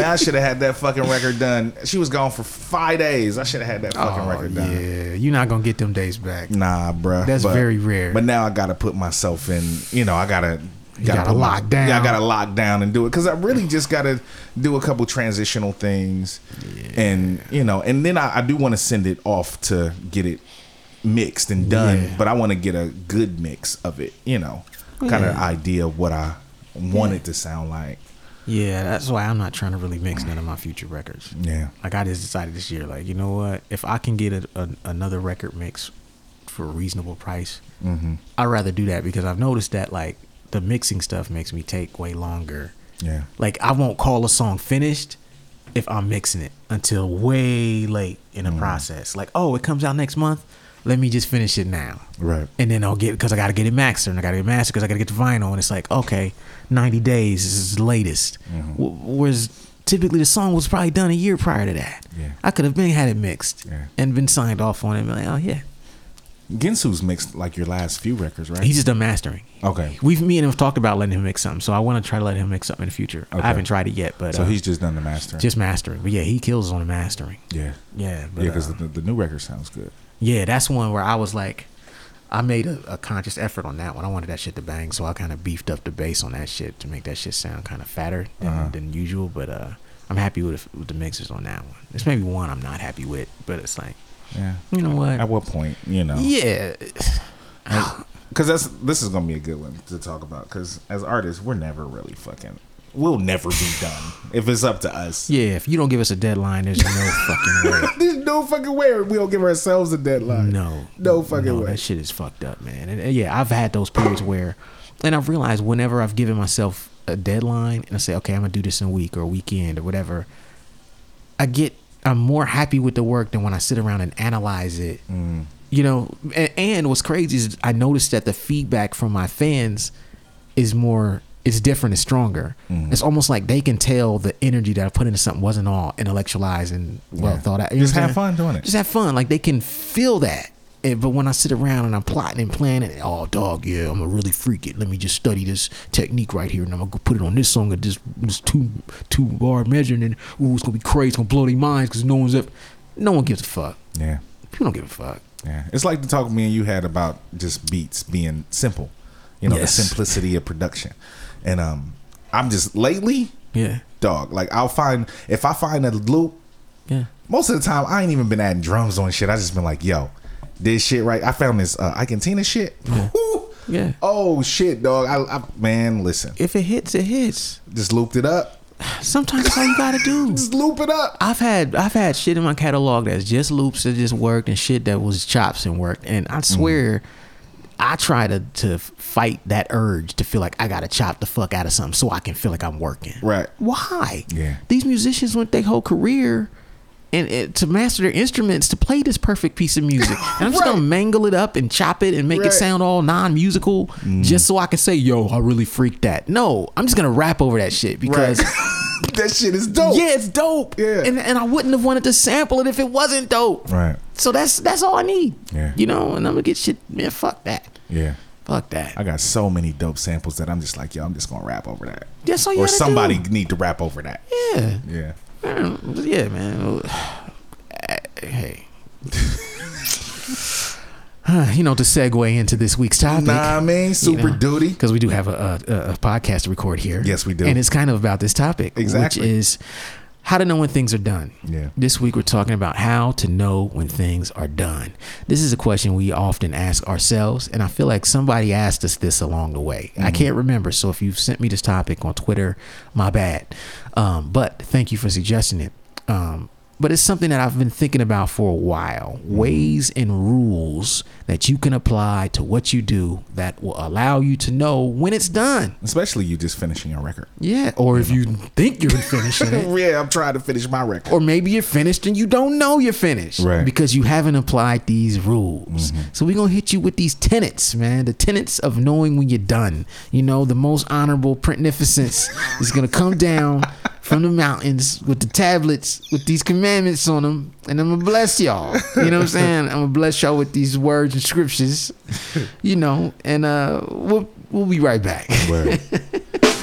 Man, I should have had that fucking record done. She was gone for five days. I should have had that fucking Oh, record done. yeah, you're not gonna get them days back. Nah, bruh. That's very rare. But now I gotta put myself in. You know, I gotta. gotta my- lock down. Yeah, I gotta lock down and do it because I really just gotta do a couple transitional things, and you know, and then I, I do want to send it off to get it mixed and done. Yeah. But I want to get a good mix of it. You know, kind of Yeah. idea of what I want it to sound like. Yeah, that's why I'm not trying to really mix none of my future records. Yeah. Like I just decided this year, like you know what? If I can get a, a, another record mix for a reasonable price, Mm-hmm. I'd rather do that because I've noticed that like the mixing stuff makes me take way longer. Yeah. Like I won't call a song finished if I'm mixing it until way late in Mm. the process. Like, oh, it comes out next month. Let me just finish it now. Right. And then I'll get because I got to get it mastered and I got to get mastered because I got to get the vinyl and it's like okay, ninety days is the latest. Mm-hmm. Whereas typically the song was probably done a year prior to that. Yeah. I could have been had it mixed Yeah. and been signed off on it. Like, oh yeah, Gensu's mixed like your last few records, right? he's just done mastering. okay. We've me and him have talked about letting him mix something, so I want to try to let him mix something in the future. Okay. I haven't tried it yet, but So uh, he's just done the mastering. just mastering. But yeah, he kills on the mastering. yeah. Yeah, but, Yeah, because uh, the, the new record sounds good. yeah, that's one where I was like, I made a, a conscious effort on that one. I wanted that shit to bang, so I kind of beefed up the bass on that shit to make that shit sound kind of fatter than, Uh-huh. than usual. But uh, I'm happy with, with the mixes on that one. There's maybe one I'm not happy with, but it's like, Yeah. you know what? At what point, you know? Yeah, Because that's this is gonna be a good one to talk about. Because as artists, we're never really fucking. We'll never be done if it's up to us. yeah. If you don't give us a deadline, there's no fucking way. No fucking way we don't give ourselves a deadline. No, no fucking no, way. That shit is fucked up, man. And, and yeah, I've had those periods where, and I've realized whenever I've given myself a deadline and I say, okay, I'm gonna do this in a week or a weekend or whatever, I get, I'm more happy with the work than when I sit around and analyze it. Mm. You know, and, and what's crazy is I noticed that the feedback from my fans is more. It's different. It's stronger. Mm. It's almost like they can tell the energy that I put into something wasn't all intellectualized and well Yeah. thought out. You Just have fun doing it. just have fun. Like they can feel that. And, but when I sit around and I'm plotting and planning, oh dog, yeah, I'm gonna really freak it. Let me just study this technique right here, and I'm gonna put it on this song at this this two two bar measure, and then ooh, it's gonna be crazy, it's gonna blow their minds because no one's ever, no one gives a fuck. Yeah. People don't give a fuck. Yeah. It's like the talk me and you had about just beats being simple. You know, Yes. the simplicity of production. And um, I'm just lately, Yeah, dog. Like I'll find if I find a loop, yeah, most of the time I ain't even been adding drums on shit. I just been like, yo, this shit right. I found this uh Ike shit. Woo! yeah. Oh shit, dog. I, I man, listen. If it hits, it hits. Just looped it up. Sometimes that's all you gotta do. Just loop it up. I've had I've had shit in my catalog that's just loops that just worked and shit that was chops and worked. And I swear I try to to fight that urge to feel like I gotta chop the fuck out of something so I can feel like I'm working. Right. Why? Yeah. These musicians went their whole career and, and to master their instruments to play this perfect piece of music. And I'm just Right. gonna mangle it up and chop it and make Right. it sound all non-musical mm. just so I can say, yo, I really freaked that. No, I'm just gonna rap over that shit because that shit is dope. yeah, it's dope. Yeah. And and I wouldn't have wanted to sample it if it wasn't dope. Right. So that's that's all I need. Yeah. You know, and I'm gonna get shit man, fuck that. Yeah. Fuck that. I got so many dope samples that I'm just like, yo, I'm just gonna rap over that. That's all you or somebody do. need to rap over that. Yeah. Yeah. Man, Yeah, man. Hey. you know, to segue into this week's topic. Nah, I mean, super duty. Because we do have a, a, a podcast to record here. Yes, we do. And it's kind of about this topic, Exactly. which is how to know when things are done. Yeah. This week we're talking about how to know when things are done. This is a question we often ask ourselves, and I feel like somebody asked us this along the way. Mm-hmm. I can't remember, so if you've sent me this topic on Twitter, my bad. Um, but thank you for suggesting it. Um, but it's something that I've been thinking about for a while. Ways and rules that you can apply to what you do that will allow you to know when it's done. Especially you just finishing a record. Yeah, or if you think you're finishing it, yeah, I'm trying to finish my record. or maybe you're finished and you don't know you're finished Right. because you haven't applied these rules. Mm-hmm. So we're gonna hit you with these tenets, man. The tenets of knowing when you're done. You know, the most honorable prentificence is gonna come down from the mountains with the tablets with these commandments on them, and I'm gonna bless y'all. You know what I'm saying? I'm gonna bless y'all with these words and scriptures. You know, and uh, we'll we'll be right back.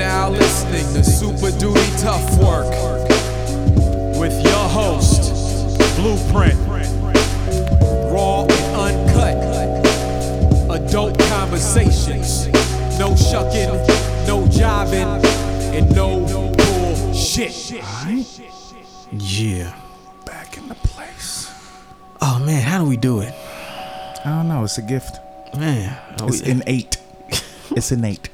You are now listening to Super Duty Tough Work with your host, Blueprint. Raw and uncut. Adult conversations. No shucking, no jiving, and no bullshit. Yeah. Back in the place. Oh man, how do we do it? I don't know. It's a gift. Man, oh, It's we- innate. It's innate.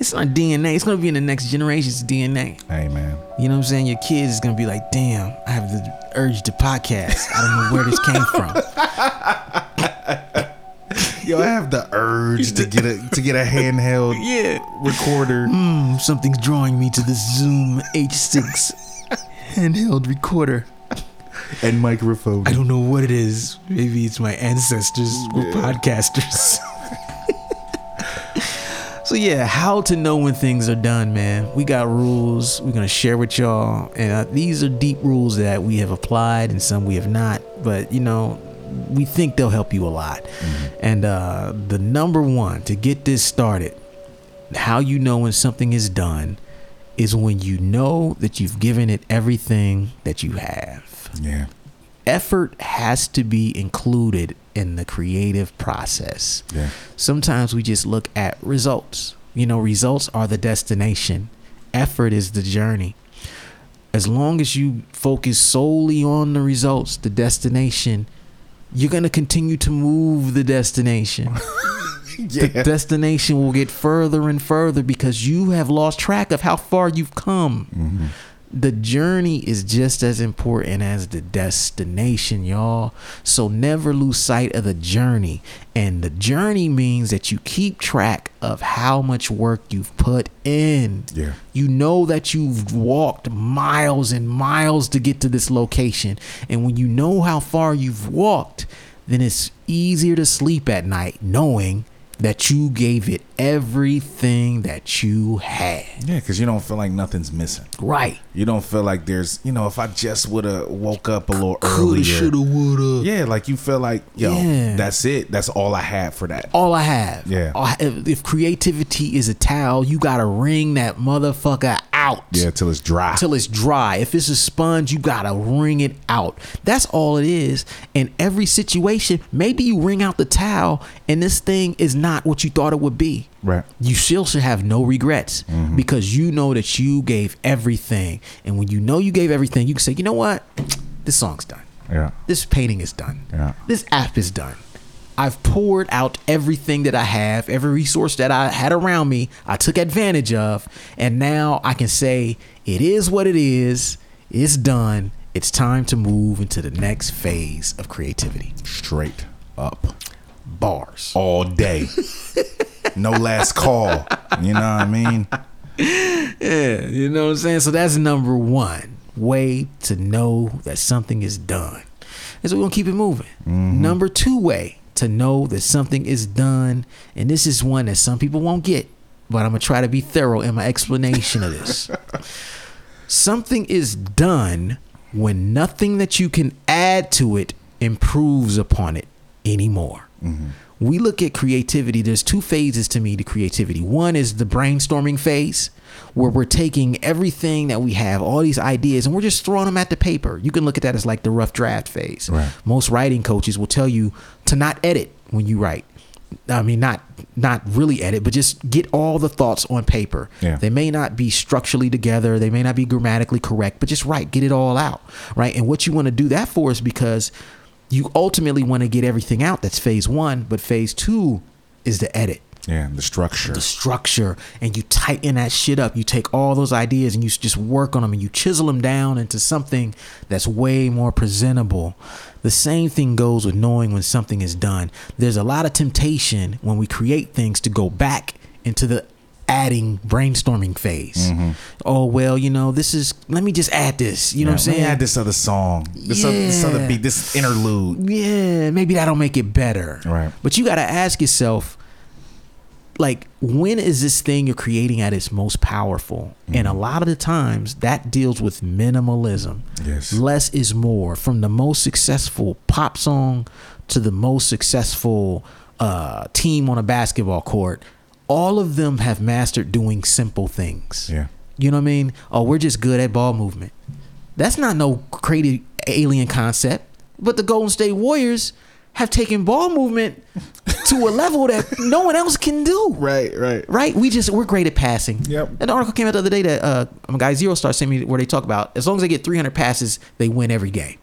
it's not DNA. It's gonna be in the next generation's DNA. Hey man. You know what I'm saying? Your kids is gonna be like, damn, I have the urge to podcast. I don't know where this came from. Yo, I have the urge to get a to get a handheld Yeah. recorder. Hmm, something's drawing me to the Zoom H6 handheld recorder. and microphone. I don't know what it is. Maybe it's my ancestors were podcasters. So yeah, how to know when things are done, man. We got rules. We're gonna share with y'all, and uh, these are deep rules that we have applied and some we have not. But you know, we think they'll help you a lot. And uh, the number one to get this started, how you know when something is done, is when you know that you've given it everything that you have Yeah. effort has to be included in the creative process. Yeah. Sometimes we just look at results. You know, results are the destination, effort is the journey. As long as you focus solely on the results, the destination, you're going to continue to move the destination. The destination will get further and further because you have lost track of how far you've come mm-hmm. The journey is just as important as the destination, y'all. So never lose sight of the journey. And the journey means that you keep track of how much work you've put in. Yeah. You know that you've walked miles and miles to get to this location. And when you know how far you've walked, then it's easier to sleep at night knowing that you gave it everything that you had. Yeah, because you don't feel like nothing's missing. Right. You don't feel like there's, you know, if I just would have woke up a little Coulda, earlier. shoulda, woulda. Yeah, like you feel like, yo, Yeah. that's it. That's all I had for that. all I have. Yeah. I- If, if creativity is a towel, you gotta wring that motherfucker out. Yeah, till it's dry. Till it's dry. If it's a sponge, you gotta wring it out. That's all it is. In every situation, maybe you wring out the towel and this thing is not what you thought it would be. Right. You still should have no regrets mm-hmm. because you know that you gave everything. And when you know you gave everything, you can say, you know what? This song's done. yeah. This painting is done. Yeah. This app is done. I've poured out everything that I have, every resource that I had around me, I took advantage of, and now I can say it is what it is. It's done. It's time to move into the next phase of creativity. Straight up. Bars. All day. no last call. You know what I mean? Yeah, you know what I'm saying? So that's number one way to know that something is done. And so we're gonna keep it moving. Mm-hmm. Number two way to know that something is done, and this is one that some people won't get, but I'm gonna try to be thorough in my explanation of this. something is done when nothing that you can add to it improves upon it anymore. Mm-hmm. We look at creativity, there's two phases to me to creativity. One is the brainstorming phase, where we're taking everything that we have, all these ideas, and we're just throwing them at the paper. You can look at that as like the rough draft phase. Right. Most writing coaches will tell you to not edit when you write. I mean, not not really edit, but just get all the thoughts on paper. Yeah. They may not be structurally together, they may not be grammatically correct, but just write, get it all out, right? And what you want to do that for is because you ultimately want to get everything out. That's phase one, but phase two is the edit Yeah, the structure. the structure and you tighten that shit up. You take all those ideas and you just work on them and you chisel them down into something that's way more presentable. The same thing goes with knowing when something is done. There's a lot of temptation when we create things to go back into the adding brainstorming phase. Oh well, you know, this is let me just add this. You know what I'm Let me saying? add this other song, this, other, this other beat, this interlude. yeah, maybe that'll make it better. Right. But you got to ask yourself, like, when is this thing you're creating at its most powerful? And Mm-hmm. a lot of the times that deals with minimalism. Yes. Less is more. From the most successful pop song to the most successful uh, team on a basketball court, all of them have mastered doing simple things. Yeah. You know what I mean? Oh, we're just good at ball movement. That's not no crazy alien concept. But the Golden State Warriors have taken ball movement to a level that no one else can do. Right, right. Right? We just we're great at passing. Yep. An article came out the other day that uh my guy Zero Star sent me where they talk about as long as they get 300 passes, they win every game.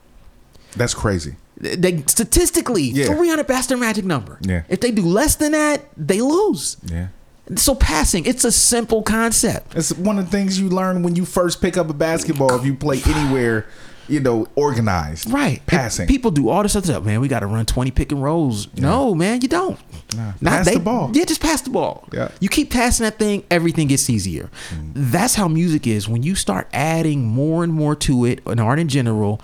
That's crazy. They statistically Yeah. 300 that's their magic number. Yeah. If they do less than that, they lose. Yeah. So passing, it's a simple concept. It's one of the things you learn when you first pick up a basketball. If you play anywhere, you know, organized, Right. Passing. And people do all this other stuff. Man, we got to run 20 pick and rolls. No, man, you don't. Nah. Pass the ball. Yeah, just pass the ball. Yeah. You keep passing that thing, everything gets easier. Mm. That's how music is. When you start adding more and more to it, and art in general,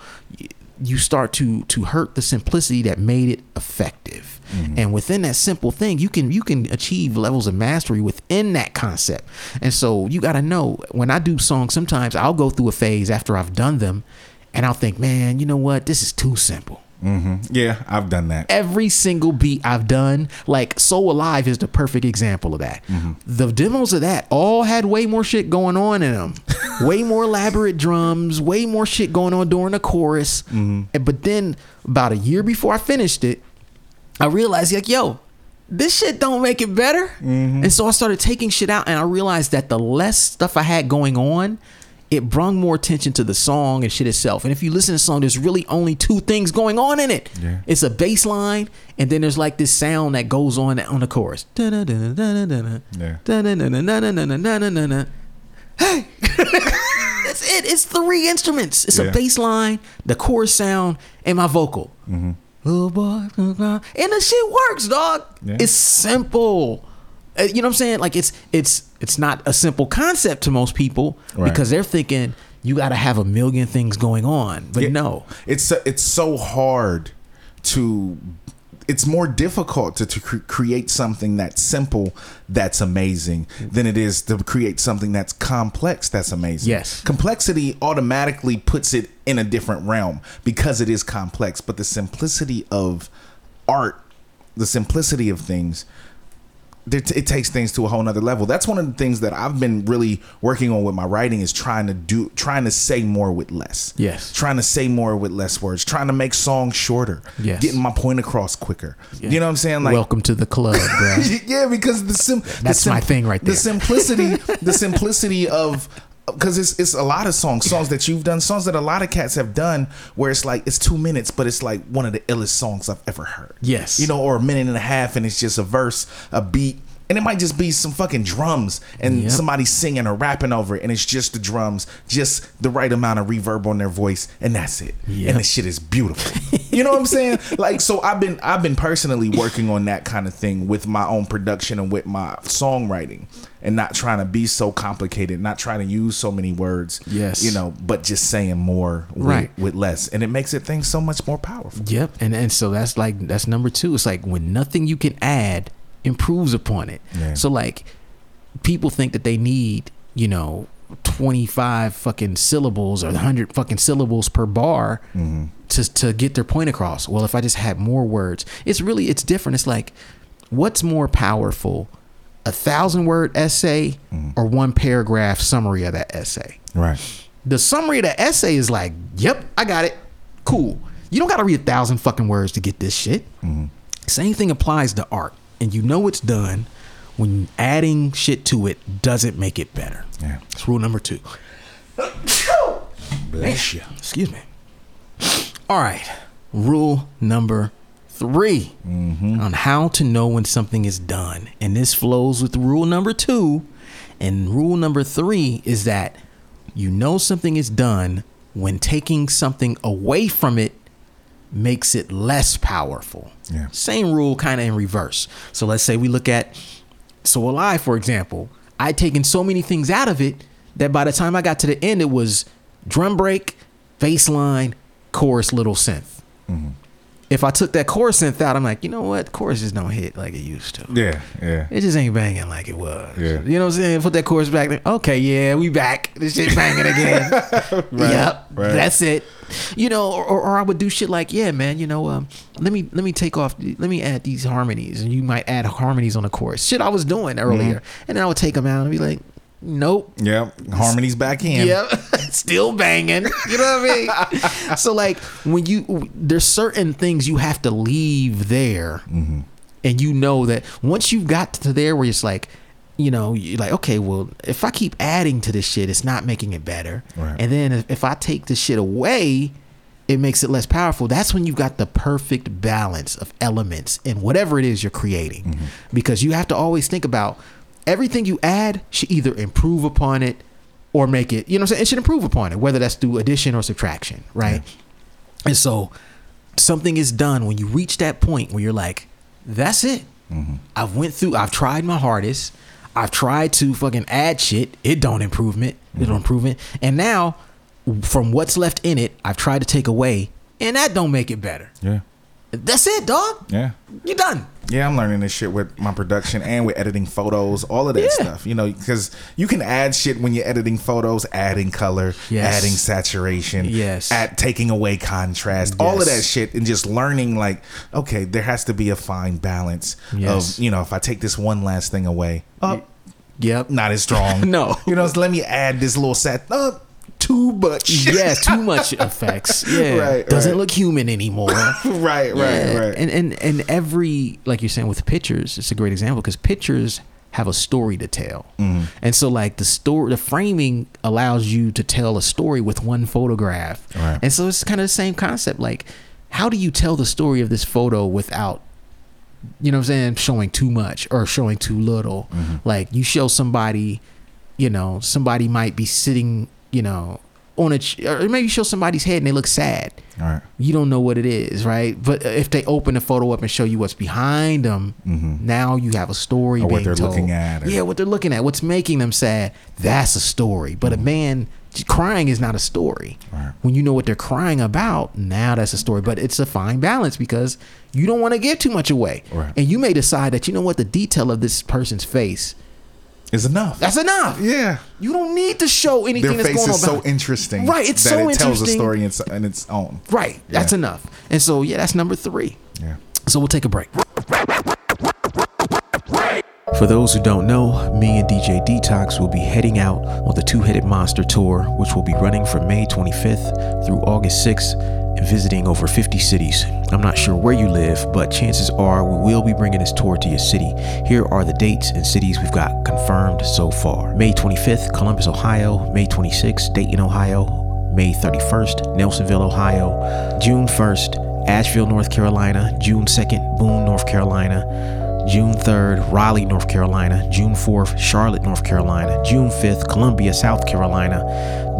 you start to to hurt the simplicity that made it effective. Mm-hmm. And within that simple thing, you can you can achieve levels of mastery within that concept. And so you got to know when I do songs, sometimes I'll go through a phase after I've done them, and I'll think, man, you know what, this is too simple Mm-hmm. yeah, I've done that. every single beat I've done, like So Alive is the perfect example of that. Mm-hmm. The demos of that all had way more shit going on in them. way more elaborate drums, way more shit going on during the chorus. Mm-hmm. And- But then about a year before I finished it, I realized like, yo, this shit don't make it better. And so I started taking shit out and I realized that the less stuff I had going on, it brung more attention to the song and shit itself. And if you listen to the song, there's really only two things going on in it. Yeah. It's a bass line, and then there's like this sound that goes on on the chorus. Yeah. Hey, that's it. It's three instruments. It's Yeah. a bass line, the chorus sound, and my vocal. Mm-hmm. Little boy, and the shit works, dog. Yeah. It's simple. Uh, You know what I'm saying? Like it's it's it's not a simple concept to most people Right. because they're thinking you got to have a million things going on. But Yeah. no, it's so- it's so hard to it's more difficult to, to cre- create something that's simple that's amazing than it is to create something that's complex that's amazing Yes. complexity automatically puts it in a different realm because it is complex but the simplicity of art the simplicity of things it, it takes things to a whole nother level. That's one of the things that I've been really working on with my writing is trying to do, trying to say more with less. Yes. Trying to say more with less words. Trying to make songs shorter. Yes. Getting my point across quicker. You know what I'm saying? Like, welcome to the club, bro. yeah, because the sim the That's my thing right there The simplicity, the simplicity of because it's it's a lot of songs, songs that you've done, songs that a lot of cats have done, where it's like it's two minutes, but it's like one of the illest songs I've ever heard. Yes. you know, or a minute and a half, and it's just a verse, a beat. And it might just be some fucking drums and Yep. somebody singing or rapping over it, and it's just the drums, just the right amount of reverb on their voice, and that's it. Yep. And the shit is beautiful. you know what I'm saying? Like, so I've been I've been personally working on that kind of thing with my own production and with my songwriting, and not trying to be so complicated, not trying to use so many words. Yes. you know, but just saying more with, Right. with less, and it makes it things so much more powerful. Yep, and and so that's like that's number two. It's like when nothing you can add improves upon it. Yeah. So like people think that they need you know twenty five fucking syllables or hundred fucking syllables per bar mm-hmm. to to get their point across. Well, if I just had more words, it's really it's different. It's like what's more powerful, a thousand word essay mm-hmm. or one paragraph summary of that essay Right. the summary of the essay is like, yep, I got it. Cool. You don't got to read a thousand fucking words to get this shit. Mm-hmm. Same thing applies to art. And you know it's done when adding shit to it doesn't make it better. Yeah. That's rule number two. Bless you. Excuse me. All right. Rule number 3 mm-hmm. on how to know when something is done. And this flows with rule number two. And rule number three is that you know something is done when taking something away from it makes it less powerful. Yeah. Same rule, kind of in reverse. So let's say we look at So Alive, for example. I'd taken so many things out of it that by the time I got to the end, it was drum break, bass line, chorus, little synth. Mm-hmm. If I took that chorus synth out, I'm like, you know what? Chorus just don't hit like it used to. Yeah, yeah. It just ain't banging like it was. Yeah. You know what I'm saying? Put that chorus back there. Okay, yeah, we back. This shit banging again. yep. right. That's it. You know, or, or I would do shit like, yeah, man, you know, um, let me let me take off let me add these harmonies and you might add harmonies on the chorus. Shit I was doing earlier. And then I would take them out and be like, Nope. Yep. Harmony's back in. Yep. Still banging. You know what I mean? so like when you there's certain things you have to leave there, mm-hmm. and you know that once you've got to there where it's like, you know, you're like, okay, well, if I keep adding to this shit, it's not making it better. Right. And then if, if I take this shit away, it makes it less powerful. That's when you've got the perfect balance of elements in whatever it is you're creating. Mm-hmm. Because you have to always think about everything you add should either improve upon it or make it, you know what I'm saying? It should improve upon it, whether that's through addition or subtraction, right? And so something is done when you reach that point where you're like, that's it. Mm-hmm. I've went through, I've tried my hardest. I've tried to fucking add shit. It don't improve it. It don't mm-hmm. improve it. And now from what's left in it, I've tried to take away and that don't make it better. Yeah. That's it, dog. Yeah. You done. Yeah, I'm learning this shit with my production and with editing photos, all of that Yeah. stuff. You know, because you can add shit when you're editing photos, adding color, Yes. adding saturation, Yes. at taking away contrast, all of that shit, and just learning like, okay, there has to be a fine balance Yes. of you know, if I take this one last thing away, oh, Yep. not as strong. No. you know, so let me add this little sat. Uh, too much. yeah, too much effects. Yeah. Right, Doesn't right. look human anymore. right, right, Yeah. right. And and and every like you're saying with pictures, it's a great example because pictures have a story to tell. Mm-hmm. And so like the story the framing allows you to tell a story with one photograph. Right. And so it's kind of the same concept like how do you tell the story of this photo without you know what I'm saying showing too much or showing too little. Mm-hmm. Like you show somebody, you know, somebody might be sitting, you know, on a ch- or maybe you show somebody's head and they look sad all right. you don't know what it is, right? But if they open the photo up and show you what's behind them, now you have a story Mm-hmm. Or what they're told. looking at or- yeah, what they're looking at, what's making them sad. That's a story. But a man crying is not a story. Mm-hmm. Right. When you know what they're crying about, now that's a story. But it's a fine balance because you don't want to give too much away, Right. and you may decide that you know what the detail of this person's face Is enough. that's enough. yeah. You don't need to show anything Their that's face going on. is so behind- interesting. Right, it's that so it tells a interesting. story in, its- in its own. Right, that's enough. And so yeah, that's number three. Yeah. So we'll take a break. For those who don't know, me and DJ Detox will be heading out on the Two Headed Monster Tour, which will be running from May 25th through August 6th and visiting over 50 cities. I'm not sure where you live, but chances are we will be bringing this tour to your city. Here are the dates and cities we've got confirmed so far. May 25th, Columbus, Ohio, May 26th, Dayton, Ohio, May 31st, Nelsonville, Ohio, June 1st, Asheville, North Carolina, June 2nd, Boone, North Carolina, June 3rd, Raleigh, North Carolina, June 4th, Charlotte, North Carolina, June 5th, Columbia, South Carolina,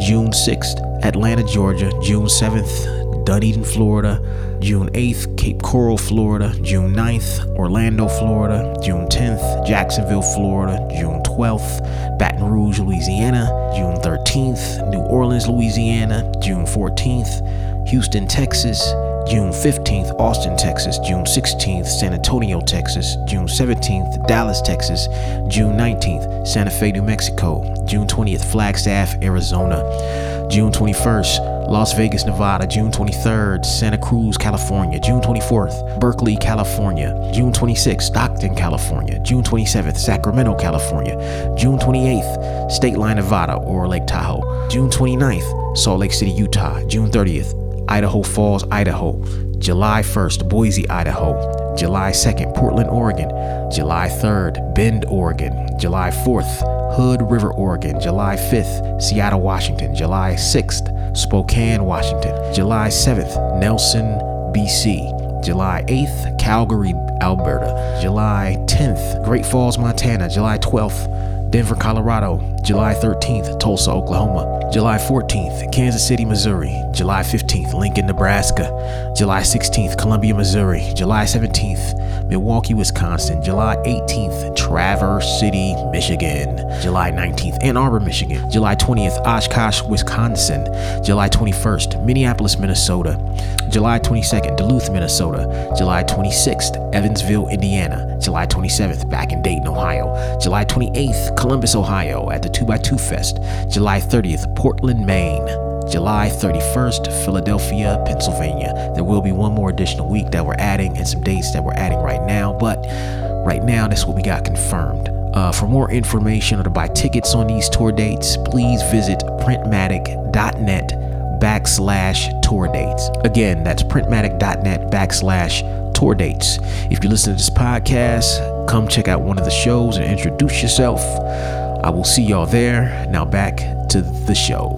June 6th, Atlanta, Georgia, June 7th, Dunedin, Florida, June 8th, Cape Coral, Florida, June 9th, Orlando, Florida, June 10th, Jacksonville, Florida, June 12th, Baton Rouge, Louisiana, June 13th, New Orleans, Louisiana, June 14th, Houston, Texas, June 15th, Austin, Texas. June 16th, San Antonio, Texas. June 17th, Dallas, Texas. June 19th, Santa Fe, New Mexico. June 20th, Flagstaff, Arizona. June 21st, Las Vegas, Nevada. June 23rd, Santa Cruz, California. June 24th, Berkeley, California. June 26th, Stockton, California. June 27th, Sacramento, California. June 28th, State Line, Nevada or Lake Tahoe. June 29th, Salt Lake City, Utah. June 30th, Idaho Falls, Idaho. July 1st, Boise, Idaho. July 2nd, Portland, Oregon. July 3rd, Bend, Oregon. July 4th, Hood River, Oregon. July 5th, Seattle, Washington. July 6th, Spokane, Washington. July 7th, Nelson, BC. July 8th, Calgary, Alberta. July 10th, Great Falls, Montana. July 12th, Denver, Colorado. July 13th, Tulsa, Oklahoma. July 14th, Kansas City, Missouri. July 15th, Lincoln, Nebraska. July 16th, Columbia, Missouri. July 17th, Milwaukee, Wisconsin. July 18th, Traverse City, Michigan. July 19th, Ann Arbor, Michigan. July 20th, Oshkosh, Wisconsin. July 21st, Minneapolis, Minnesota. July 22nd, Duluth, Minnesota. July 26th, Evansville, Indiana. July 27th, back in Dayton, Ohio. July 28th, Columbus, Ohio, at the 2x2 Fest. July 30th, Portland, Maine. July 31st, Philadelphia, Pennsylvania. There will be one more additional week that we're adding and some dates that we're adding right now, but right now, that's what we got confirmed. Uh, for more information or to buy tickets on these tour dates, please visit printmatic.net backslash tour dates. Again, that's printmatic.net backslash tour dates. If you listen to this podcast, come check out one of the shows and introduce yourself. I will see y'all there. Now back to the show.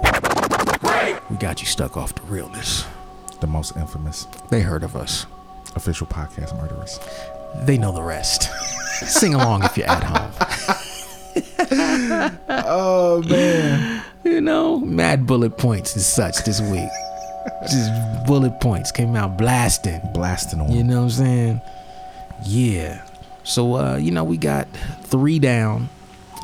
We got you stuck off the realness. The most infamous They heard of us. official podcast murderers. They know the rest. Sing along if you're at home. Oh man. You know, mad bullet points and such this week. Just bullet points came out blasting. Blasting on. You know what I'm saying? Yeah. So uh, you know, we got three down.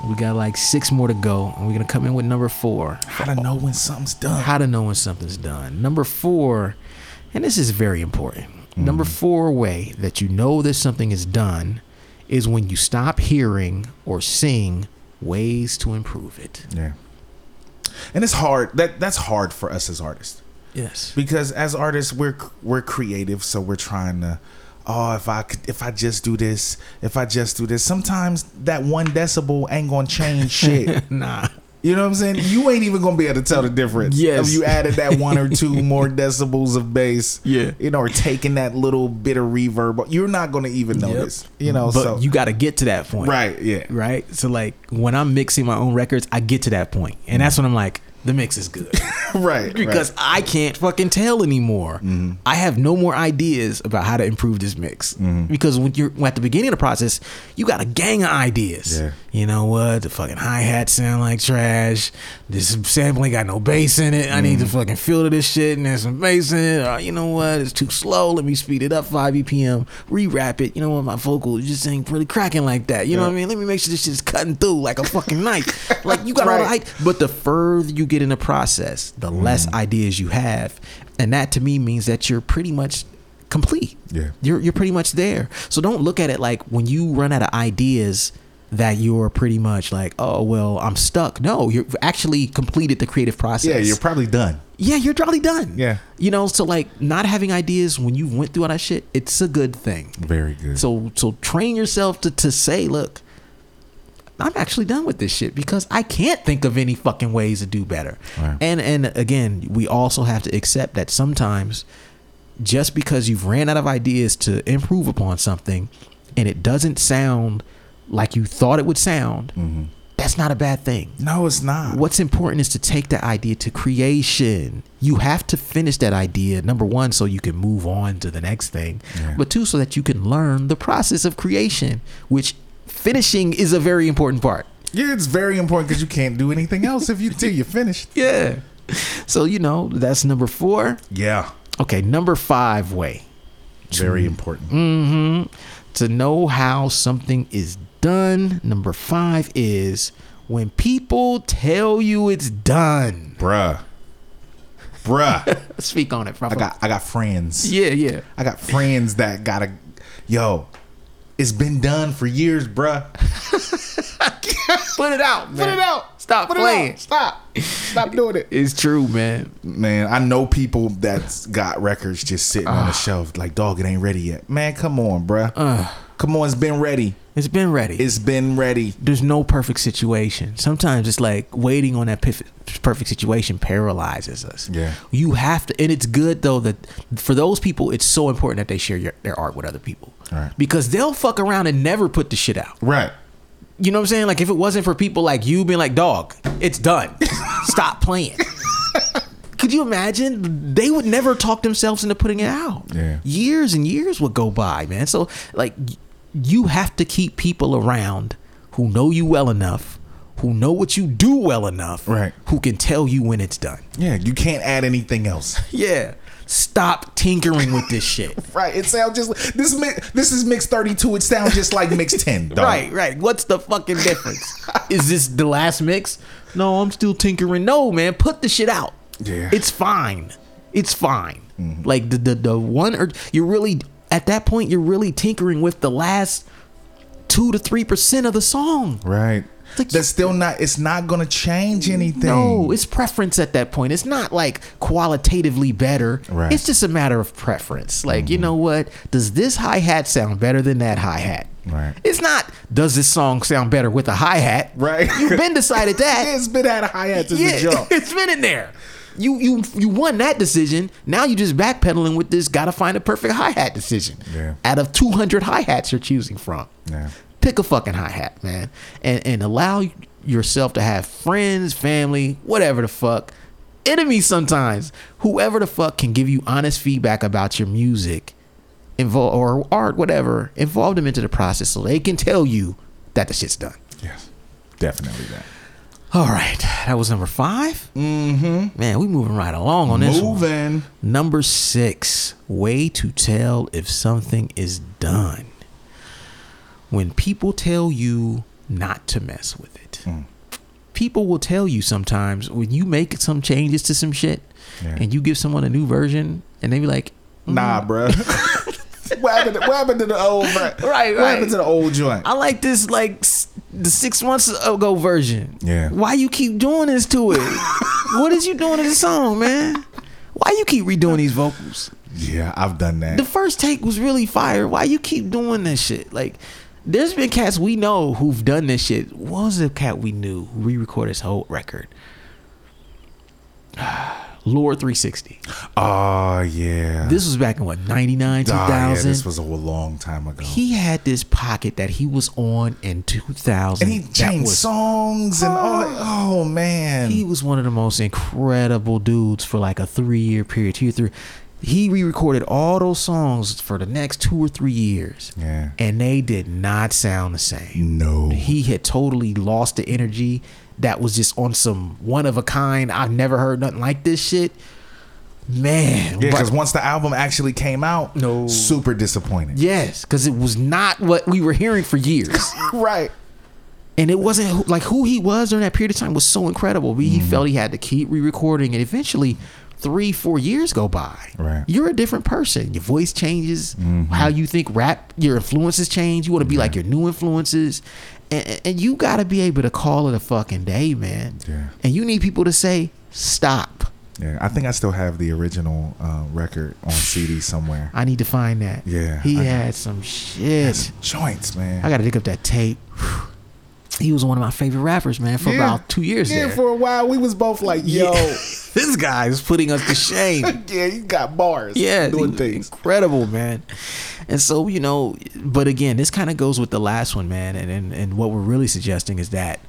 We got like six more to go, and we're gonna come in with number four. How to know when something's done. How to know when something's done. Number four, and this is very important. Number mm-hmm. four way that you know that something is done is when you stop hearing or seeing ways to improve it. Yeah. And it's hard. That that's hard for us as artists. Yes. because as artists we're we're creative so we're trying to oh if i could if i just do this if i just do this sometimes that one decibel ain't gonna change shit Nah. you know what i'm saying you ain't even gonna be able to tell the difference Yes. if you added that one or two more decibels of bass Yeah. you know or taking that little bit of reverb you're not gonna even notice you know but so you got to get to that point. right yeah Right. So like when I'm mixing my own records, I get to that point, and mm. that's when I'm like, the mix is good. right because right. I can't fucking tell anymore. Mm-hmm. I have no more ideas about how to improve this mix mm-hmm. because when you're at the beginning of the process, you got a gang of ideas. Yeah. You know what? The fucking hi hat sound like trash. This sample ain't got no bass in it. I need to mm-hmm. fucking filter this shit and there's some bass in it. Or, you know what? It's too slow. Let me speed it up five BPM. Re-rap it. You know what? My vocal just ain't really cracking like that. You know what I mean? Let me make sure this shit's cutting through like a fucking knife. like you got all the height. But the further you get in the process, the less Mm. ideas you have, and that to me means that you're pretty much complete. Yeah. you're you're pretty much there. So don't look at it like when you run out of ideas that you're pretty much like, oh well, I'm stuck. No, you've actually completed the creative process. yeah you're probably done yeah, you're probably done. Yeah. you know, so like not having ideas when you went through all that shit, it's a good thing. very good So so train yourself to to say, look, I'm actually done with this shit because I can't think of any fucking ways to do better. Right. And and again, we also have to accept that sometimes just because you've ran out of ideas to improve upon something and it doesn't sound like you thought it would sound, mm-hmm. that's not a bad thing. no it's not What's important is to take that idea to creation. You have to finish that idea, number one, so you can move on to the next thing, Yeah. but two, so that you can learn the process of creation, which finishing is a very important part. yeah it's very important because you can't do anything else if you till you finished Yeah. So, you know, that's number four. yeah Okay, number five way very important Mm. Hmm. To know how something is done. Number five is when people tell you it's done. bruh bruh Speak on it. I got I got friends. Yeah, yeah. I got friends that gotta yo. It's been done for years, bruh. Put it out. Put it out. Stop Put it playing. out. Stop. Stop doing it. It's true, man. Man, I know people that's got records just sitting on the ah. shelf. Like, dog, it ain't ready yet. Man, come on, bruh. Uh. come on, it's been ready. It's been ready. It's been ready. There's no perfect situation. Sometimes it's like waiting on that perfect situation paralyzes us. Yeah. You have to, and it's good though that for those people, it's so important that they share your, their art with other people. Right. Because they'll fuck around and never put the shit out. Right. You know what I'm saying? Like if it wasn't for people like you being like, dog, it's done. Stop playing. Could you imagine? They would never talk themselves into putting it out. Yeah. Years and years would go by, man. So like you have to keep people around who know you well enough, who know what you do well enough, Right. who can tell you when it's done. Yeah. You can't add anything else. Yeah. Stop tinkering with this shit. Right. It sounds just like this. mi- This is mix thirty two. It sounds just like mix ten. Dog. Right, right. What's the fucking difference? Is this the last mix? No, I'm still tinkering. No, man, put the shit out. Yeah. It's fine. It's fine. Mm-hmm. Like the, the the one or you're really at that point you're really tinkering with the last two to three percent of the song. Right. Like- That's still not. It's not gonna change anything. No, it's preference at that point. It's not like qualitatively better. Right. Mm-hmm. It's just a matter of preference. Like, you know what? Does this hi hat sound better than that hi hat? Right. It's not, does this song sound better with a hi hat? Right. You've been decided that. it's been at a hi hat since yeah, the jump. it's been in there. You you you won that decision. Now you just backpedaling with this. Got to find a perfect hi hat decision. Yeah. Out of two hundred hi hats you're choosing from, Yeah. pick a fucking hi hat, man, and and allow yourself to have friends, family, whatever the fuck, enemies sometimes, whoever the fuck can give you honest feedback about your music, involve or art, whatever. Involve them into the process so they can tell you that the shit's done. Yes. Definitely that. All right, that was number 5 Mm-hmm. Man, we moving right along on this. one. Moving. Number six, way to tell if something is done. When people tell you not to mess with it. Mm. People will tell you sometimes when you make some changes to some shit Yeah. and you give someone a new version and they be like, Nah, bruh. what, happened to, what happened to the old? Right. Right, What happened to the old joint? I like this like the six months ago version. Yeah. Why you keep doing this to it? what is you doing to the song, man? Why you keep redoing these vocals? Yeah, I've done that. the first take was really fire. Why you keep doing this shit? Like, there's been cats we know who've done this shit. What was the cat we knew who re-recorded his whole record? Lord 360. oh yeah. This was back in what 99, Ah, yeah, 2000. this was a long time ago. he had this pocket that he was on in 2000. and he changed was- songs and all. That. Oh man. He was one of the most incredible dudes for like a three year period, two or three. He re-recorded all those songs for the next two or three years. Yeah. And they did not sound the same. no. He had totally lost the energy that was just on some one of a kind. I've never heard nothing like this shit. Man. yeah, because once the album actually came out, No. super disappointed. yes, because it was not what we were hearing for years. Right. and it wasn't like who he was during that period of time was so incredible. He Mm-hmm. felt he had to keep re-recording, and eventually, three, four years go by. Right. Mm-hmm. You're a different person. Your voice changes. How you think rap, your influences change. You want to be like your new influences, and, and you got to be able to call it a fucking day, man. Yeah. And you need people to say stop. Yeah, I think I still have the original uh, record on CD somewhere. I need to find that. Yeah, He I- had some shit. Some joints, man. I got to dig up that tape. He was one of my favorite rappers, man, for Yeah. about two years yeah, there. for a while we was both like, yo, this guy is putting us to shame. yeah, you got bars. yeah, doing things. incredible, man. And so you know, but again, this kind of goes with the last one, man. And, and and what we're really suggesting is that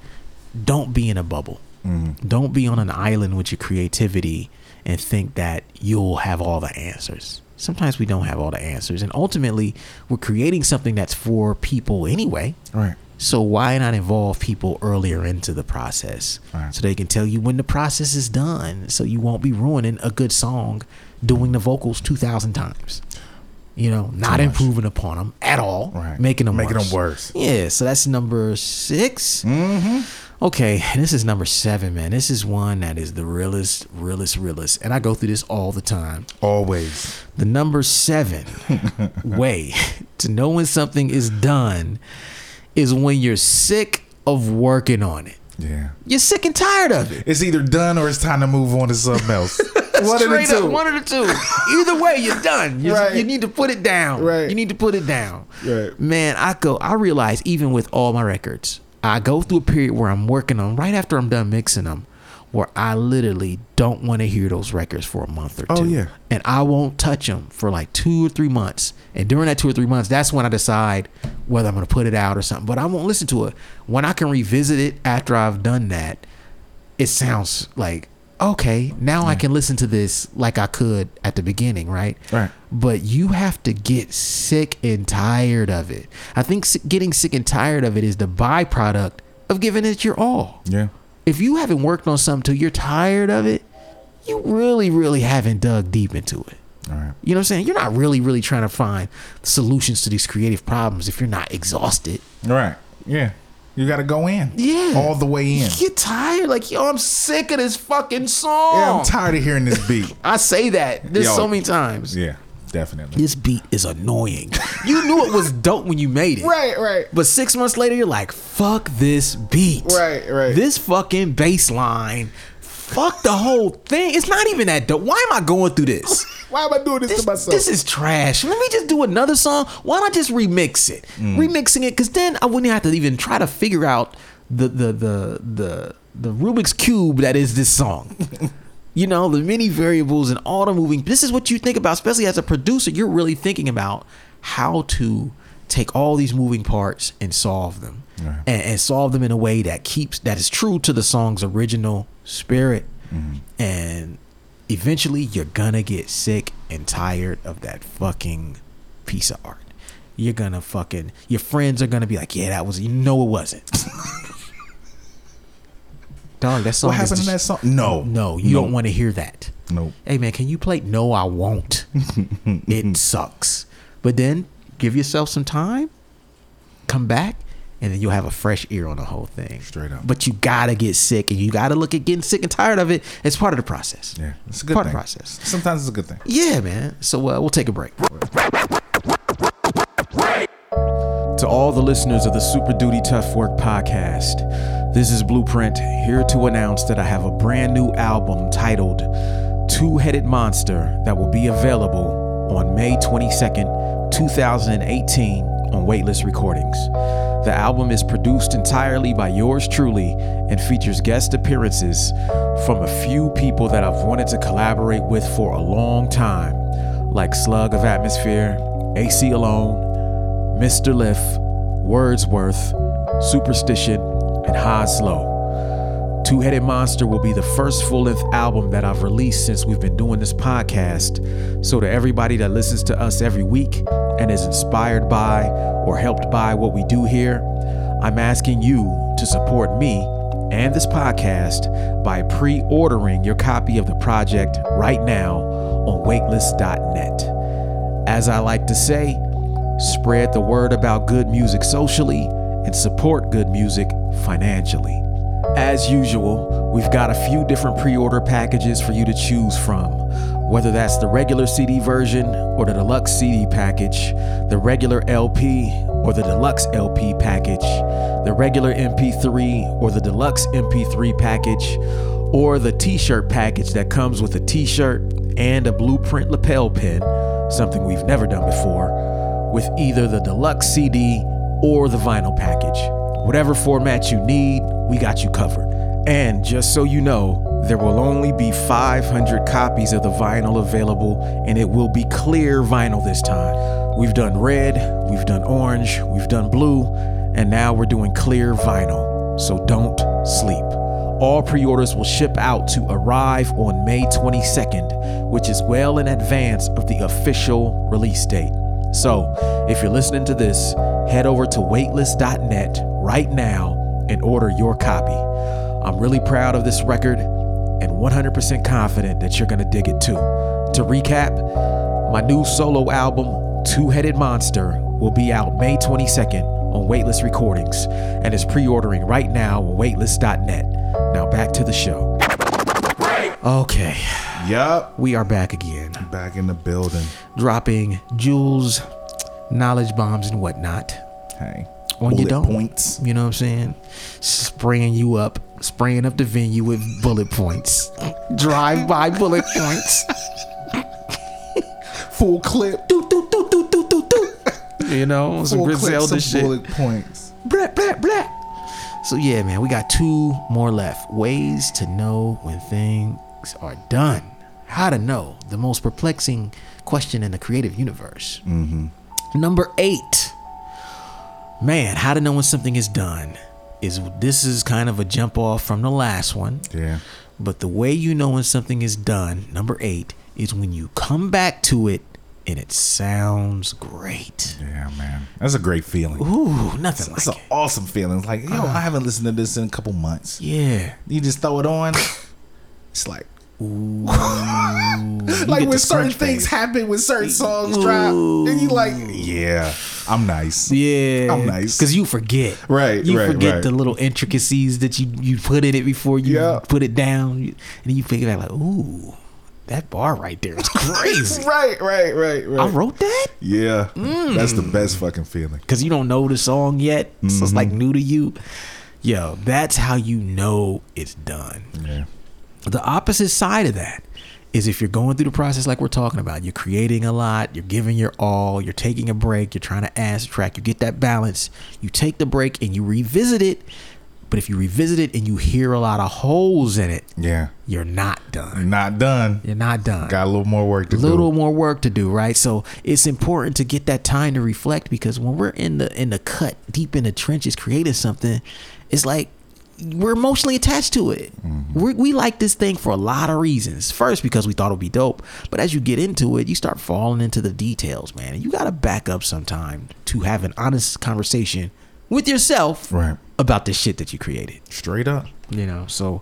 don't be in a bubble. Mm-hmm. Don't be on an island with your creativity and think that you'll have all the answers. Sometimes we don't have all the answers, and ultimately, we're creating something that's for people anyway. Right. So why not involve people earlier into the process Right. so they can tell you when the process is done so you won't be ruining a good song doing the vocals 2000 times. You know, not improving upon them at all, Right. making them Making worse. them worse. Yeah, so that's number 6. Mm-hmm. Okay, and this is number 7, man. This is one that is the realest, realest, realest. And I go through this all the time. Always. The number seven way to know when something is done is when you're sick of working on it. Yeah. You're sick and tired of it. It's either done or it's time to move on to something else. One of the straight up two. one of the two. Either way, you're done. You, Right. you need to put it down. Right. You need to put it down. Right. Man, I go. I realize even with all my records, I go through a period where I'm working on right after I'm done mixing them, where I literally don't want to hear those records for a month or oh, two. Oh, yeah. And I won't touch them for like two or three months. And during that two or three months, that's when I decide whether I'm going to put it out or something. But I won't listen to it. When I can revisit it after I've done that, it sounds like okay now i can listen to this like i could at the beginning right Right. but you have to get sick and tired of it i think getting sick and tired of it is the byproduct of giving it your all Yeah. if you haven't worked on something till you're tired of it you really really haven't dug deep into it All right. you know what i'm saying you're not really really trying to find solutions to these creative problems if you're not exhausted All right. Yeah. You got to go in. Yeah. All the way in. you get tired like yo i'm sick of this fucking song Yeah, I'm tired of hearing this beat. I say that there's Yo. so many times. yeah, definitely. This beat is annoying. you knew it was dope when you made it. Right, right. But six months later, you're like, fuck this beat. Right, right. This fucking bass line. Fuck the whole thing. It's not even that dope. Why am I going through this? Why am I doing this, This, to myself? this is trash. Let me just do another song. Why not just remix it? Mm. Remixing it, because then I wouldn't have to even try to figure out the the the the the Rubik's cube that is this song. you know, the many variables and all the moving. This is what you think about, especially as a producer. You're really thinking about how to take all these moving parts and solve them, Right. and, and solve them in a way that keeps that is true to the song's original spirit, mm-hmm. and eventually you're gonna get sick and tired of that fucking piece of art. You're gonna fucking your friends are gonna be like, yeah, that was you know it wasn't. Dog, that song. what happened in that song? No. No, you Nope. don't want to hear that. Nope. Hey man, can you play? No, I won't. it sucks. But then give yourself some time, come back, and then you'll have a fresh ear on the whole thing. Straight up. But you gotta get sick, and you gotta look at getting sick and tired of it. It's part of the process. Yeah, it's a good part thing. of the process. Sometimes it's a good thing. Yeah, man. So uh, we'll take a break. To all the listeners of the Super Duty Tough Work podcast, this is Blueprint here to announce that I have a brand new album titled Two Headed Monster that will be available on May 22nd, 2018 on Weightless Recordings. The album is produced entirely by yours truly and features guest appearances from a few people that I've wanted to collaborate with for a long time, like Slug of Atmosphere, Aceyalone, Mr. Lif, Wordsworth, Supastition, and High Slow. Two Headed Monster will be the first full length album that I've released since we've been doing this podcast. So, to everybody that listens to us every week and is inspired by or helped by what we do here, I'm asking you to support me and this podcast by pre ordering your copy of the project right now on waitlist.net. As I like to say, spread the word about good music socially and support good music financially. As usual, we've got a few different pre order packages for you to choose from. Whether that's the regular CD version or the deluxe CD package, the regular LP or the deluxe LP package, the regular MP3 or the deluxe MP3 package, or the t shirt package that comes with a t shirt and a blueprint lapel pin, something we've never done before, with either the deluxe CD or the vinyl package. Whatever format you need, we got you covered. And just so you know, there will only be 500 copies of the vinyl available, and it will be clear vinyl this time. We've done red, we've done orange, we've done blue, and now we're doing clear vinyl. So don't sleep. All pre orders will ship out to arrive on May 22nd, which is well in advance of the official release date. So, if you're listening to this, head over to waitlist.net right now and order your copy. I'm really proud of this record and 100% confident that you're gonna dig it too. To recap, my new solo album, Two Headed Monster, will be out May 22nd on Weightless Recordings and is pre ordering right now on waitlist.net. Now back to the show. Okay, Yup. we are back again, Back in the building. dropping jewels, knowledge bombs, and whatnot. Hey. Your Bullet dome. points. You know what I'm saying? Spraying you up spraying up the venue with bullet points, drive by bullet points. Full clip. Do do do do do do do. You know, some Full clip, Griselda some shit. bullet points. Blah, blah, blah. So yeah, man, we got two more left. Ways to know when things are done. How to know. The most perplexing question in the creative universe. Mm-hmm. Number eight. Man, how to know when something is done is this is kind of a jump off from the last one. Yeah. But the way you know when something is done, number eight, is when you come back to it and it sounds great. Yeah, man. That's a great feeling. Ooh, nothing It's like an it. awesome feeling. It's like, yo, uh-huh. I haven't listened to this in a couple months. Yeah. You just throw it on. It's like, Ooh. like when certain things happen, when certain songs drop, and you like, yeah, I'm nice. Yeah, I'm nice. because you forget. Right, you right, forget right. the little intricacies that you you put in it before you Yeah. put it down, and you figure out like, ooh, that bar right there is crazy. right, right, right, right. I wrote that yeah, that's the best fucking feeling. because you don't know the song yet, so it's Mm-hmm. like new to you. Yo, that's how you know it's done. Yeah. The opposite side of that is if you're going through the process like we're talking about, you're creating a lot, you're giving your all, you're taking a break, you're trying to add track, you get that balance, you take the break and you revisit it. But if you revisit it and you hear a lot of holes in it, Yeah. you're not done. Not done. You're not done. Got a little more work to do. a little more work to do, right? So it's important to get that time to reflect because when we're in the in the cut, deep in the trenches, creating something, it's like we're emotionally attached to it. Mm-hmm. we we like this thing for a lot of reasons. First, because we thought it would be dope, but as you get into it, you start falling into the details, man. And you got to back up sometime to have an honest conversation with yourself Right. about the shit that you created Straight up. you know so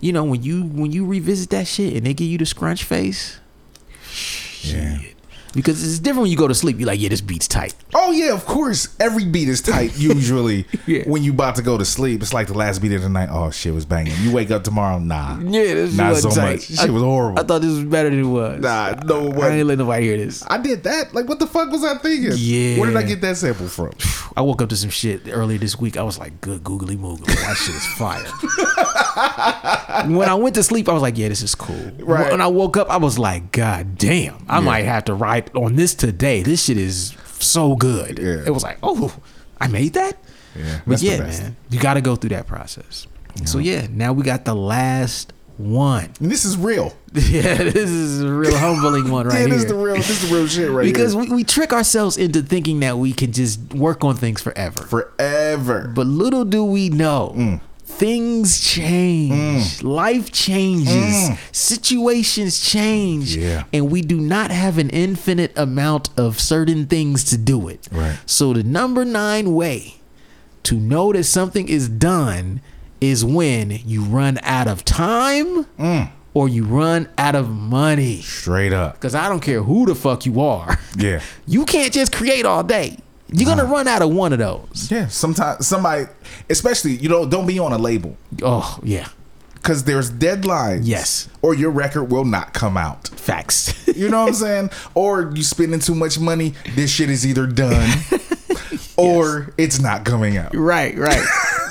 you know when you when you revisit that shit and they give you the scrunch face Yeah. shit. Because it's different when you go to sleep you're like yeah this beat's tight Oh yeah, of course. Every beat is tight usually. Yeah. When you about to go to sleep, it's like the last beat of the night. Oh shit was banging. You wake up tomorrow, nah. yeah this Not so tight. much. Shit was horrible. I thought this was better than it was Nah, no way. I ain't let nobody hear this I did that. Like, what the fuck was I thinking? Yeah. Where did I get that sample from? I woke up to some shit earlier this week. I was like good googly moogly. That shit is fire. When I went to sleep I was like yeah this is cool. Right. when I woke up I was like god damn I might have to write on this today. This shit is so good. Yeah. it was like oh I made that? Yeah, But that's yeah, man, you got to go through that process. So yeah, now we got the last one. And this is real. yeah, this is a real humbling one right yeah, this here. is the real. This is the real shit right because here. we, we trick ourselves into thinking that we can just work on things forever. forever. But little do we know, Mm. things change, life changes, situations change, Yeah. and we do not have an infinite amount of certain things to do it. Right. So the number nine way to know that something is done is when you run out of time Mm. or you run out of money. Straight up. Because I don't care who the fuck you are. Yeah. You can't just create all day. You're gonna run out of one of those. Yeah. Sometimes somebody, especially you know, don't be on a label Oh yeah, because there's deadlines. Yes. Or your record will not come out. facts. You know what I'm saying? Or you spending too much money. This shit is either done yes. or it's not coming out. right, right,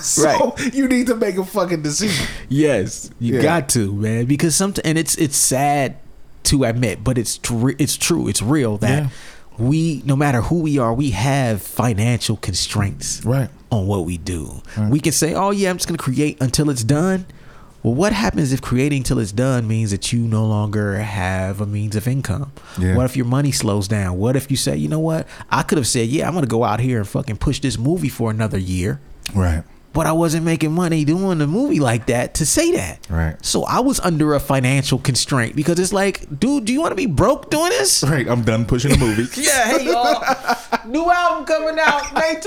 So you need to make a fucking decision. Yes, you Yeah. got to man because sometimes and it's it's sad to admit, but it's tr- it's true, it's real that Yeah. we no matter who we are, we have financial constraints Right. on what we do. We can say, "Oh yeah, I'm just gonna create until it's done." Well, what happens if creating till it's done means that you no longer have a means of income? Yeah. What if your money slows down? What if you say, you know what? I could have said, yeah, I'm gonna go out here and fucking push this movie for another year Right. But I wasn't making money doing a movie like that to say that. Right. So I was under a financial constraint because it's like, dude, do you want to be broke doing this? Right. I'm done pushing the movie. Yeah, hey y'all. New album coming out May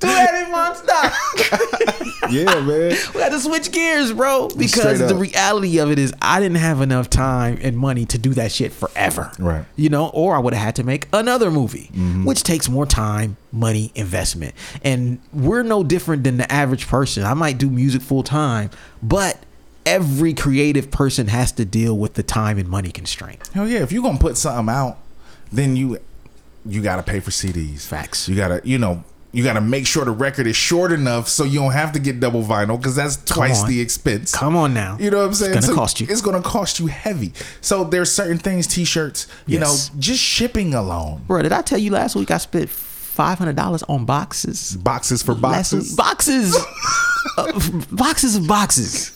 22nd. Two headed monster. yeah, man. We had to switch gears, bro. Because the reality of it is I didn't have enough time and money to do that shit forever. Right. You know, or I would have had to make another movie, Mm-hmm. which takes more time, money, investment. And we're no different than the average person. I might do music full time, but every creative person has to deal with the time and money constraint. Hell yeah. If you're gonna put something out, then you you gotta pay for CDs. Facts. You gotta, you know, You got to make sure the record is short enough so you don't have to get double vinyl because that's twice the expense. Come on now. You know what I'm saying? It's gonna So cost you. It's gonna cost you heavy. So there's certain things, t-shirts, you Yes. know, just shipping alone. Bro, did I tell you last week I spent five hundred dollars on boxes? Boxes for boxes. week- boxes, uh, boxes of boxes.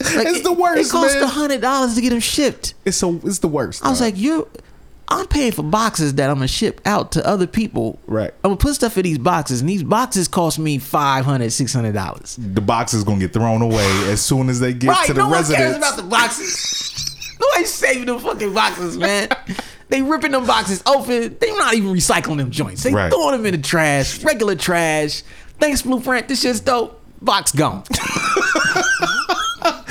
Like, It's the worst, It cost man. a hundred dollars to get them shipped. It's so it's the worst. I was dog. like, you, I'm paying for boxes that I'm gonna ship out to other people. Right. I'm gonna put stuff in these boxes, and these boxes cost me 500 600 dollars. the box is gonna get thrown away as soon as they get Right? to the no one residence. cares about the boxes. Nobody's saving them fucking boxes, man. They ripping them boxes open. They not even recycling them joints. They Right. throwing them in the trash, regular trash. Thanks, Blueprint. This shit's dope. Box gone.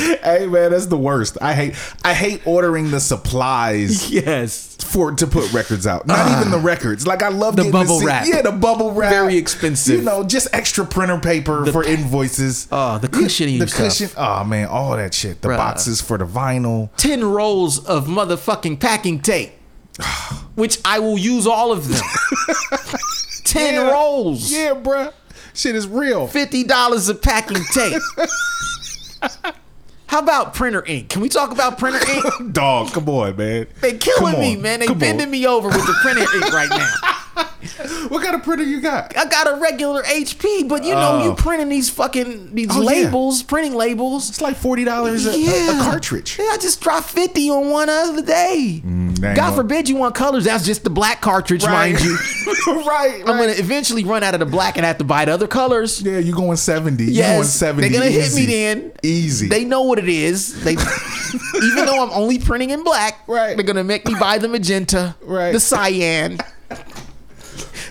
hey man, that's the worst. I hate I hate ordering the supplies yes. for to put records out. Not even the ah. records. Like I love The getting bubble see- wrap. Yeah, the bubble wrap. Very expensive. You know, just extra printer paper for invoices. Oh, the cushioning the stuff. cushion. Oh man, all that shit. The Bruh. boxes for the vinyl. 10 rolls of motherfucking packing tape, which I will use all of them. 10 Yeah. rolls. Yeah, bruh. Shit is real. $50 of packing tape. How about printer ink? Can we talk about printer ink? Dog, come on, man. They killing me, man. They Come bending on. me over with the printer ink right now. What kind of printer you got? I got a regular HP, but you know, Oh. you printing these fucking these Oh, yeah. labels, printing labels. It's like forty dollars a- Yeah. a cartridge. Yeah, I just dropped 50 on one other day. Mm, ain't God forbid you want colors. That's just the black cartridge, mind you. right, I'm gonna eventually run out of the black and have to buy the other colors. Yeah, you're going seventy. Yes, going seventy. they're gonna hit me then. Easy. They know what it is. They, even though I'm only printing in black, Right. They're gonna make me buy the magenta, Right. The cyan.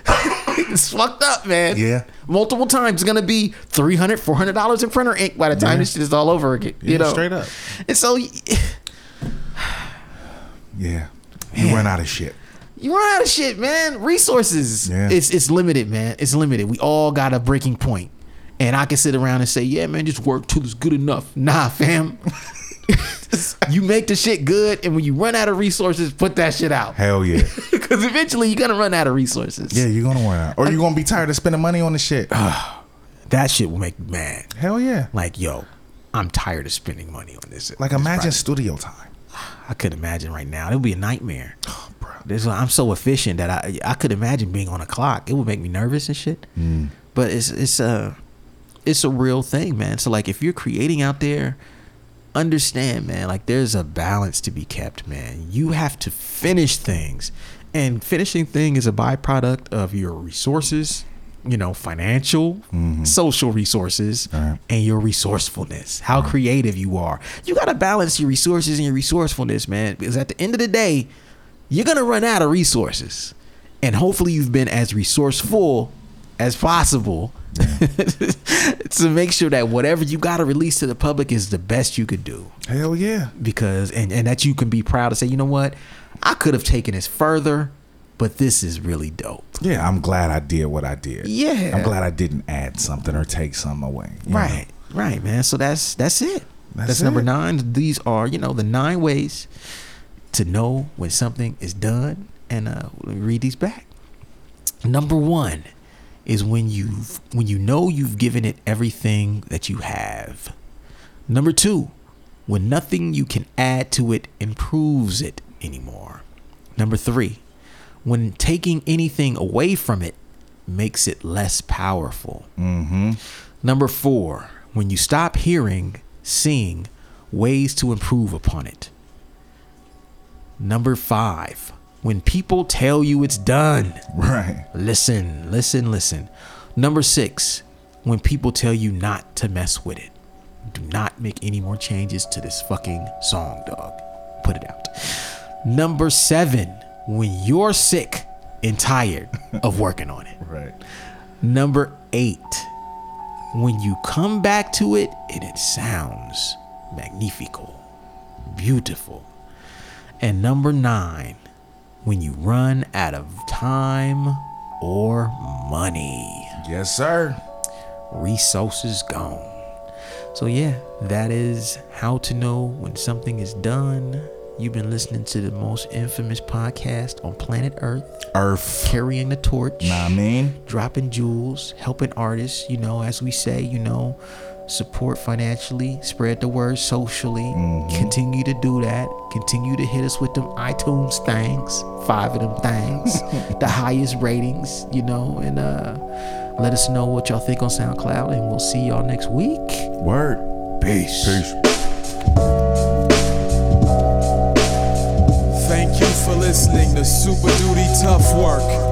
it's fucked up, man. Yeah. multiple times. It's gonna be $300, 400 dollars in printer ink by the time Yeah. this shit is all over again. You Yeah, know, straight up. And so yeah, you Man. run out of shit. you run out of shit, man. Resources. Yeah. It's it's limited, man. It's limited. We all got a breaking point. And I can sit around and say, yeah, man, just work till it's good enough. Nah, fam. you make the shit good, and when you run out of resources, put that shit out. Hell yeah. Because eventually you're gonna run out of resources. yeah, you're gonna run out, or you're gonna be tired of spending money on the shit. That shit will make me mad. Hell yeah. Like, yo, I'm tired of spending money on this. Like this imagine project. studio time. I could imagine right now. It would be a nightmare. Oh, bro. This I'm so efficient that I I could imagine being on a clock. It would make me nervous and shit. Mm. But it's it's a it's a real thing, man. So like if you're creating out there, understand, man. Like there's a balance to be kept, man. You have to finish things, and finishing thing is a byproduct of your resources. You know, financial, social resources, Mm-hmm. Right. and your resourcefulness. How creative you are. You got to balance your resources and your resourcefulness, man. Because at the end of the day, you're gonna run out of resources, and hopefully you've been as resourceful as possible to make sure that whatever you got to release to the public is the best you could do. Hell yeah. Because and and that you can be proud to say, you know what, I could have taken this further, but this is really dope. Yeah, I'm glad I did what I did. Yeah. I'm glad I didn't add something or take something away. you know? Right, right, man. So that's that's it. That's That's, number it. nine. These are you know the nine ways to know when something is done. And uh, let me read these back. Number one is when you've when you know you've given it everything that you have. Number two, when nothing you can add to it improves it anymore. Number three, when taking anything away from it makes it less powerful. Mm-hmm. Number four, when you stop hearing, seeing ways to improve upon it. Number five, when people tell you it's done, Right. listen, listen, listen. Number six, when people tell you not to mess with it. Do not make any more changes to this fucking song, dog. Put it out. Number seven, when you're sick and tired of working on it. Right. Number eight, when you come back to it and it sounds magnifico, beautiful. And number nine, when you run out of time or money, Yes, sir. resources gone. So, yeah, that is how to know when something is done You've been listening to the most infamous podcast on planet Earth, Earth. carrying the torch, Nah, I mean, dropping jewels, helping artists. You know, as we say, you know, support financially, spread the word socially. Continue to do that. Continue to hit us with them iTunes things, five of them things, the highest ratings. You know, and uh, let us know what y'all think on SoundCloud, and we'll see y'all next week. word. Peace. Peace. Thank you for listening to Super Duty Tough Work.